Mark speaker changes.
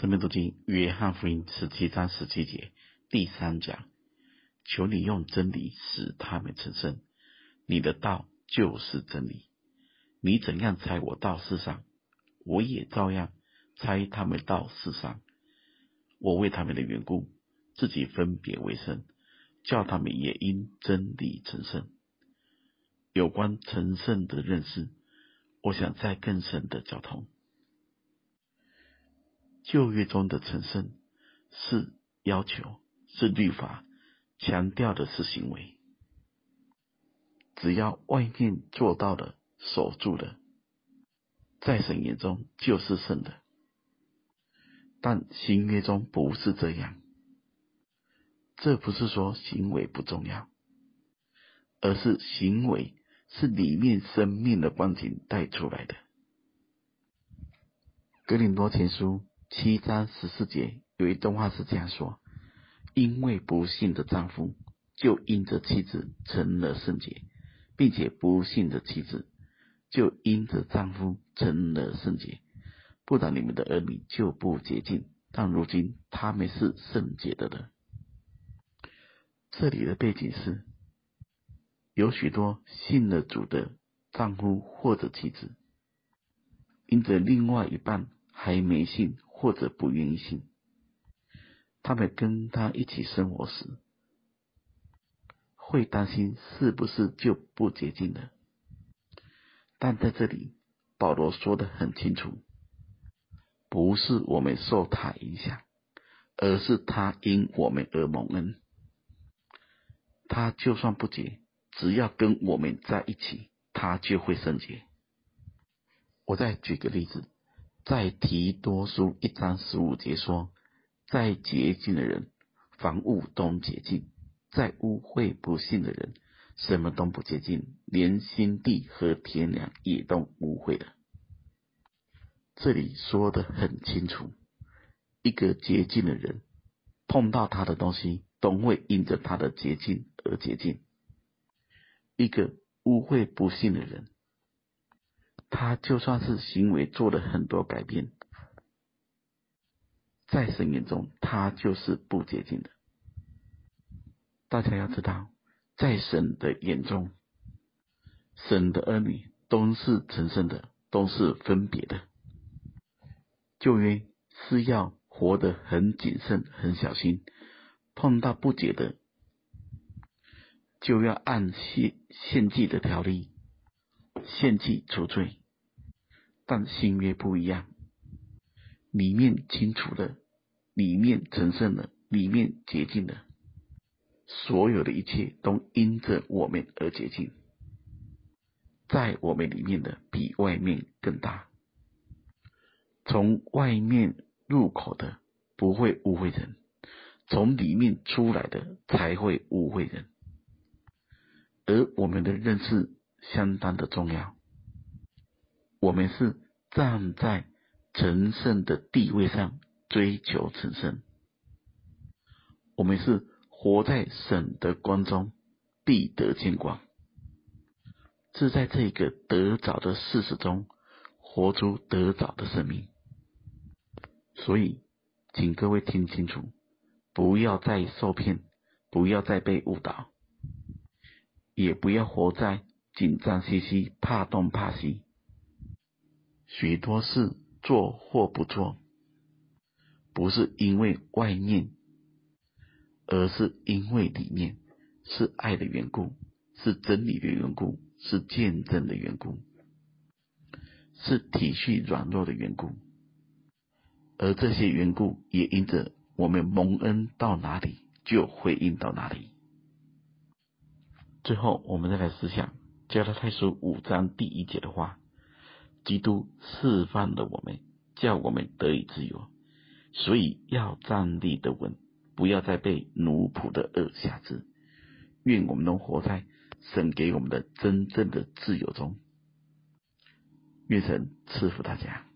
Speaker 1: 生命读经约翰福音十七章十七节第三讲，求你用真理使他们成圣，你的道就是真理。你怎样猜我到世上，我也照样猜他们到世上。我为他们的缘故，自己分别为圣，叫他们也因真理成圣。有关成圣的认识，我想再更深的交通。旧约中的成圣是要求，是律法，强调的是行为。只要外面做到的、守住的，在神眼中就是圣的。但新约中不是这样。这不是说行为不重要，而是行为是里面生命的光景带出来的。格林多前书。七章十四节有一段话是这样说：因为不信的丈夫就因着妻子成了圣洁，并且不信的妻子就因着丈夫成了圣洁。不然你们的儿女就不洁净，但如今他们是圣洁的人。这里的背景是，有许多信了主的丈夫或者妻子，因着另外一半还没信。或者不愿意信，他们跟他一起生活时，会担心是不是就不洁净了。但在这里，保罗说的很清楚，不是我们受他影响，而是他因我们而蒙恩。他就算不洁，只要跟我们在一起，他就会圣洁。我再举个例子。在提多书一章十五节说，在洁净的人，凡物都洁净；在污秽不信的人，什么都不洁净，连心地和天良也都污秽了。这里说的很清楚，一个洁净的人，碰到他的东西，都会因着他的洁净而洁净；一个污秽不信的人。他就算是行为做了很多改变，在神眼中，他就是不洁净的。大家要知道，在神的眼中，神的儿女都是成圣的，都是分别的。旧约是要活得很谨慎、很小心，碰到不洁的，就要按献献祭的条例献祭除罪。但新约不一样，里面清除的，里面神圣的，里面洁净的，所有的一切都因着我们而洁净，在我们里面的比外面更大。从外面入口的不会误会人，从里面出来的才会误会人。而我们的认识相当的重要。我们是站在成圣的地位上追求成圣，我们是活在神的光中必得见光，是在这个得早的事实中活出得早的生命。所以，请各位听清楚，不要再受骗，不要再被误导，也不要活在紧张兮兮、怕东怕西。许多事做或不做，不是因为外面，而是因为里面是爱的缘故，是真理的缘故，是见证的缘故，是体恤软弱的缘故。而这些缘故也因着我们蒙恩到哪里，就回应到哪里。最后，我们再来思想加拉太书五章第一节的话。基督释放了我们，叫我们得以自由，所以要站立的稳，不要再被奴仆的轭辖制。愿我们能活在神给我们的真正的自由中。愿神赐福大家。